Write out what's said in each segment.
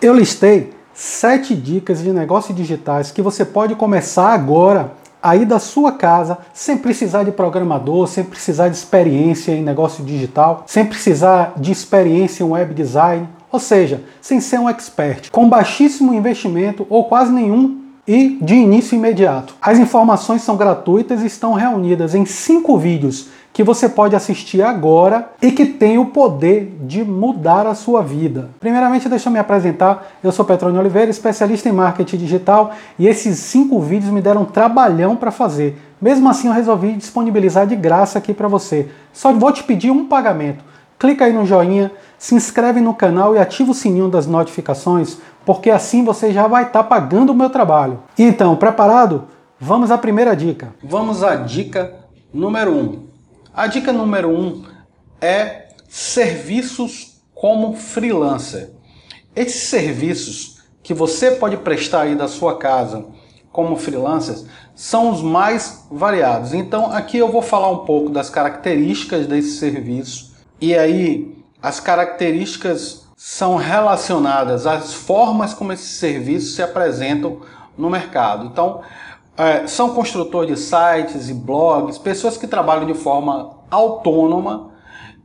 Eu listei sete dicas de negócios digitais que você pode começar agora aí da sua casa, sem precisar de programador, sem precisar de experiência em negócio digital, sem precisar de experiência em web design, ou seja, sem ser um expert, com baixíssimo investimento ou quase nenhum e de início imediato. As informações são gratuitas e estão reunidas em cinco vídeos que você pode assistir agora e que tem o poder de mudar a sua vida. Primeiramente, deixa eu me apresentar. Eu sou Petrônio Oliveira, especialista em marketing digital, e esses cinco vídeos me deram trabalhão para fazer. Mesmo assim, eu resolvi disponibilizar de graça aqui para você. Só vou te pedir um pagamento. Clica aí no joinha, se inscreve no canal e ativa o sininho das notificações, porque assim você já vai estar tá pagando o meu trabalho. Então, preparado? Vamos à primeira dica. Vamos à dica número 1. Um. A dica número um é serviços como freelancer. Esses serviços que você pode prestar aí da sua casa como freelancer são os mais variados. Então aqui eu vou falar um pouco das características desse serviço e aí as características são relacionadas às formas como esses serviços se apresentam no mercado. Então, é, são construtores de sites e blogs, pessoas que trabalham de forma autônoma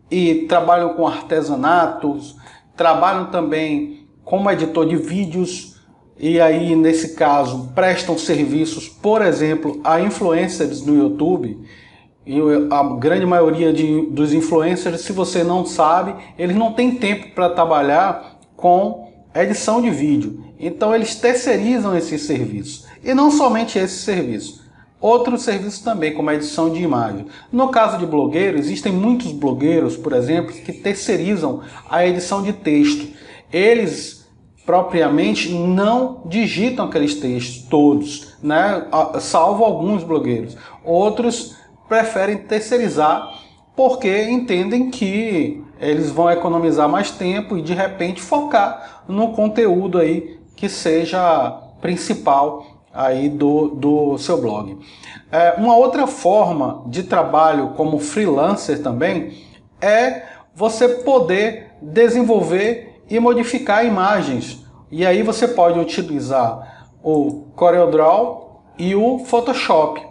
e trabalham com artesanatos, trabalham também como editor de vídeos e aí nesse caso prestam serviços, por exemplo, a influencers no YouTube. E a grande maioria de, dos influencers, se você não sabe, eles não têm tempo para trabalhar com edição de vídeo. Então eles terceirizam esses serviços. E não somente esse serviço. Outros serviços também, como a edição de imagem. No caso de blogueiros, existem muitos blogueiros, por exemplo, que terceirizam a edição de texto. Eles propriamente não digitam aqueles textos todos, né? salvo alguns blogueiros. Outros preferem terceirizar porque entendem que eles vão economizar mais tempo e de repente focar no conteúdo aí que seja principal aí do, do seu blog. É, uma outra forma de trabalho como freelancer também é você poder desenvolver e modificar imagens. E aí você pode utilizar o CorelDRAW e o Photoshop.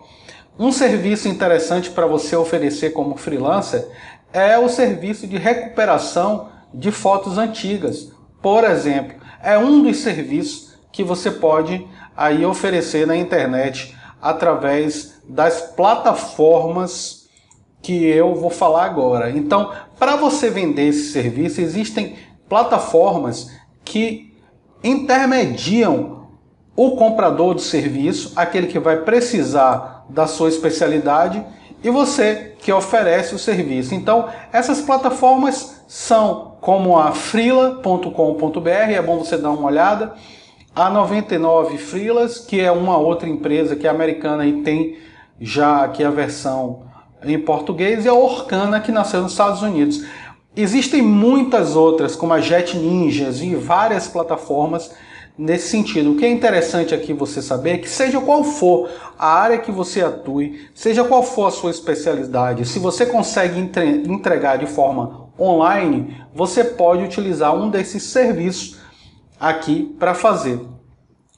Um serviço interessante para você oferecer como freelancer é o serviço de recuperação de fotos antigas. Por exemplo, é um dos serviços que você pode aí oferecer na internet através das plataformas que eu vou falar agora. Então, para você vender esse serviço, existem plataformas que intermediam o comprador do serviço, aquele que vai precisar da sua especialidade, e você que oferece o serviço. Então, essas plataformas são como a frila.com.br, é bom você dar uma olhada a 99 Freelas, que é uma outra empresa que é americana e tem já aqui a versão em português, e a Orkana, que nasceu nos Estados Unidos. Existem muitas outras, como a Jet Ninjas e várias plataformas nesse sentido. O que é interessante aqui você saber é que seja qual for a área que você atue, seja qual for a sua especialidade, se você consegue entregar de forma online, você pode utilizar um desses serviços aqui para fazer.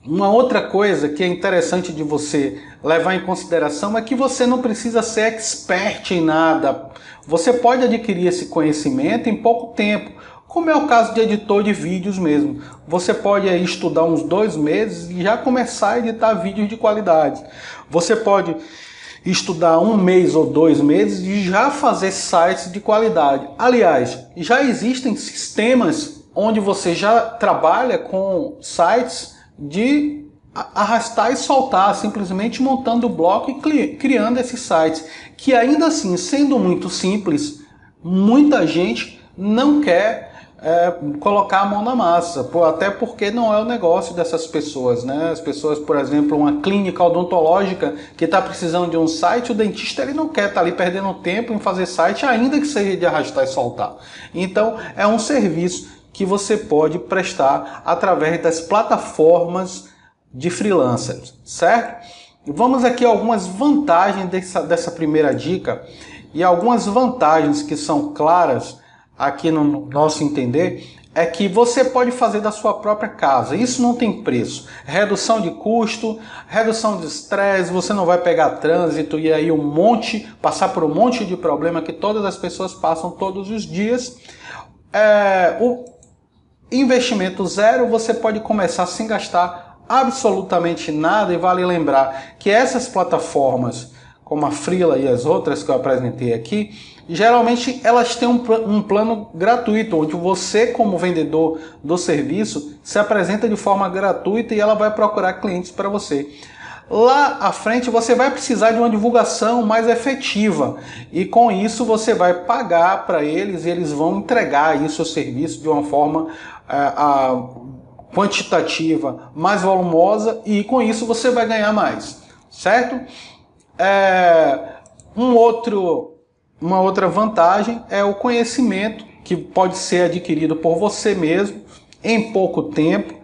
Uma outra coisa que é interessante de você levar em consideração é que você não precisa ser expert em nada. Você pode adquirir esse conhecimento em pouco tempo, como é o caso de editor de vídeos mesmo. Você pode estudar uns dois meses e já começar a editar vídeos de qualidade. Você pode estudar um mês ou dois meses e já fazer sites de qualidade. Aliás, já existem sistemas onde você já trabalha com sites de arrastar e soltar, simplesmente montando o bloco e criando esses sites, que ainda assim, sendo muito simples, muita gente não quer é, colocar a mão na massa, até porque não é o negócio dessas pessoas, né? As pessoas, por exemplo, uma clínica odontológica que está precisando de um site, o dentista ele não quer estar tá ali perdendo tempo em fazer site, ainda que seja de arrastar e soltar. Então, é um serviço que você pode prestar através das plataformas de freelancers, certo? Vamos aqui algumas vantagens dessa, dessa primeira dica e algumas vantagens que são claras aqui no nosso entender é que você pode fazer da sua própria casa. Isso não tem preço. Redução de custo, redução de estresse, você não vai pegar trânsito e aí um monte, passar por um monte de problema que todas as pessoas passam todos os dias. É, o investimento zero, você pode começar sem gastar absolutamente nada e vale lembrar que essas plataformas, como a Freela e as outras que eu apresentei aqui, geralmente elas têm um, um, plano gratuito, onde você, como vendedor do serviço, se apresenta de forma gratuita e ela vai procurar clientes para você. Lá à frente você vai precisar de uma divulgação mais efetiva e com isso você vai pagar para eles e eles vão entregar aí seu serviço de uma forma a, quantitativa mais volumosa e com isso você vai ganhar mais, certo? É, um outro uma outra vantagem é o conhecimento que pode ser adquirido por você mesmo em pouco tempo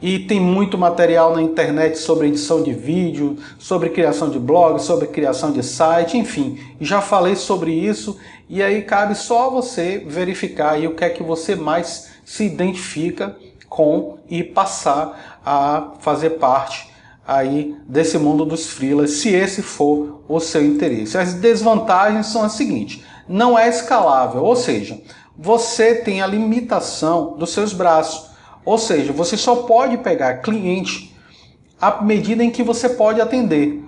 e tem muito material na internet sobre edição de vídeo, sobre criação de blog, sobre criação de site, enfim, já falei sobre isso e aí cabe só você verificar aí o que é que você mais se identifica com e passar a fazer parte aí desse mundo dos freelas, se esse for o seu interesse. As desvantagens são as seguintes: não é escalável, ou seja, você tem a limitação dos seus braços, ou seja, você só pode pegar cliente à medida em que você pode atender.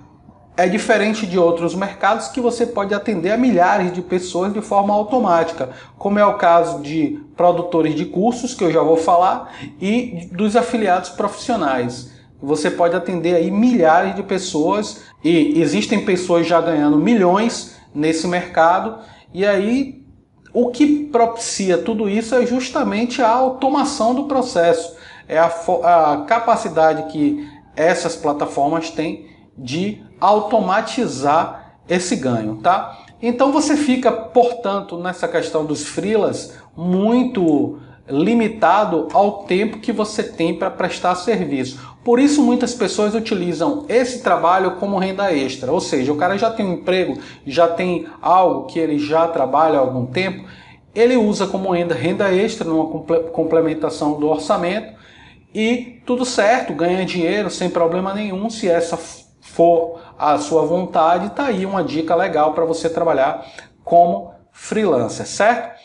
É diferente de outros mercados que você pode atender a milhares de pessoas de forma automática, como é o caso de produtores de cursos, que eu já vou falar, e dos afiliados profissionais. Você pode atender aí milhares de pessoas e existem pessoas já ganhando milhões nesse mercado. E aí o que propicia tudo isso é justamente a automação do processo, é a, a capacidade que essas plataformas têm de automatizar esse ganho, tá? Então você fica, portanto, nessa questão dos freelas muito limitado ao tempo que você tem para prestar serviço. Por isso muitas pessoas utilizam esse trabalho como renda extra, ou seja, o cara já tem um emprego, já tem algo que ele já trabalha há algum tempo, ele usa como renda, renda extra numa complementação do orçamento e tudo certo, ganha dinheiro sem problema nenhum, se essa for a sua vontade, tá aí uma dica legal para você trabalhar como freelancer, certo?